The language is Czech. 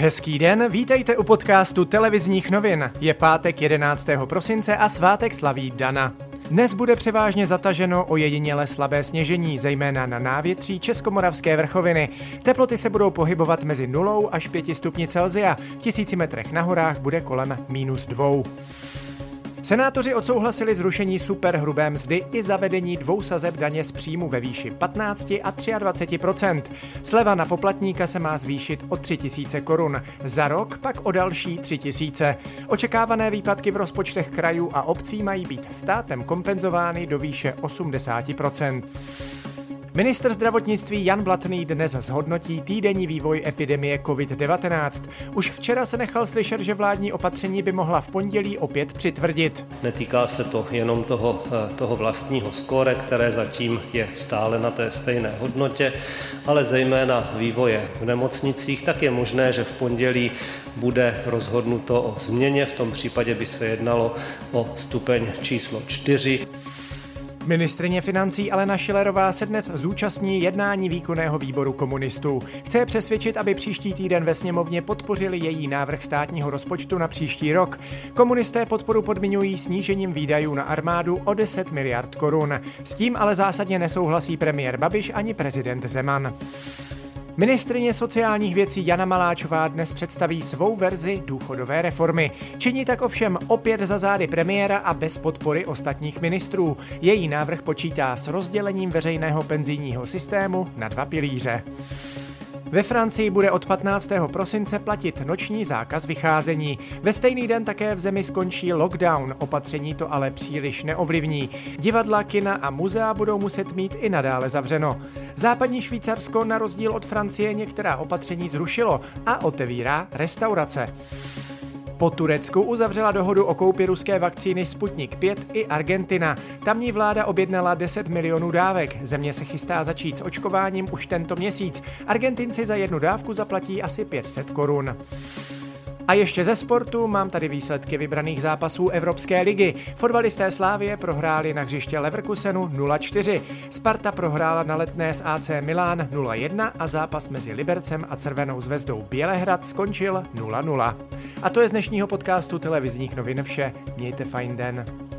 Hezký den, vítejte u podcastu televizních novin. Je pátek 11. prosince a svátek slaví Dana. Dnes bude převážně zataženo o jediněle slabé sněžení, zejména na návětří Českomoravské vrchoviny. Teploty se budou pohybovat mezi 0 až 5 stupni Celzia, v tisíci metrech na horách bude kolem minus 2. Senátoři odsouhlasili zrušení superhrubé mzdy i zavedení dvou sazeb daně z příjmu ve výši 15 a 23% Sleva na poplatníka se má zvýšit o 3 000 korun, za rok pak o další 3 000. Očekávané výpadky v rozpočtech krajů a obcí mají být státem kompenzovány do výše 80 Ministr zdravotnictví Jan Blatný dnes zhodnotí týdenní vývoj epidemie COVID-19. Už včera se nechal slyšet, že vládní opatření by mohla v pondělí opět přitvrdit. Netýká se to jenom toho, eh, toho vlastního skóre, které zatím je stále na té stejné hodnotě, ale zejména vývoje v nemocnicích, tak je možné, že v pondělí bude rozhodnuto o změně. V tom případě by se jednalo o stupeň číslo 4. Ministrině financí Alena Šilerová se dnes zúčastní jednání výkonného výboru komunistů. Chce přesvědčit, aby příští týden ve sněmovně podpořili její návrh státního rozpočtu na příští rok. Komunisté podporu podmiňují snížením výdajů na armádu o 10 miliard korun. S tím ale zásadně nesouhlasí premiér Babiš ani prezident Zeman. Ministrině sociálních věcí Jana Maláčová dnes představí svou verzi důchodové reformy. Činí tak ovšem opět za zády premiéra a bez podpory ostatních ministrů. Její návrh počítá s rozdělením veřejného penzijního systému na dva pilíře. Ve Francii bude od 15. prosince platit noční zákaz vycházení. Ve stejný den také v zemi skončí lockdown, opatření to ale příliš neovlivní. Divadla, kina a muzea budou muset mít i nadále zavřeno. Západní Švýcarsko na rozdíl od Francie některá opatření zrušilo a otevírá restaurace. Po Turecku uzavřela dohodu o koupi ruské vakcíny Sputnik 5 i Argentina. Tamní vláda objednala 10 milionů dávek. Země se chystá začít s očkováním už tento měsíc. Argentinci za jednu dávku zaplatí asi 500 korun. A ještě ze sportu mám tady výsledky vybraných zápasů Evropské ligy. Fotbalisté Slávie prohráli na hřiště Leverkusenu 0-4. Sparta prohrála na letné s AC Milán 0-1 a zápas mezi Libercem a Červenou zvezdou Bělehrad skončil 0-0. A to je z dnešního podcastu televizních novin vše. Mějte fajn den.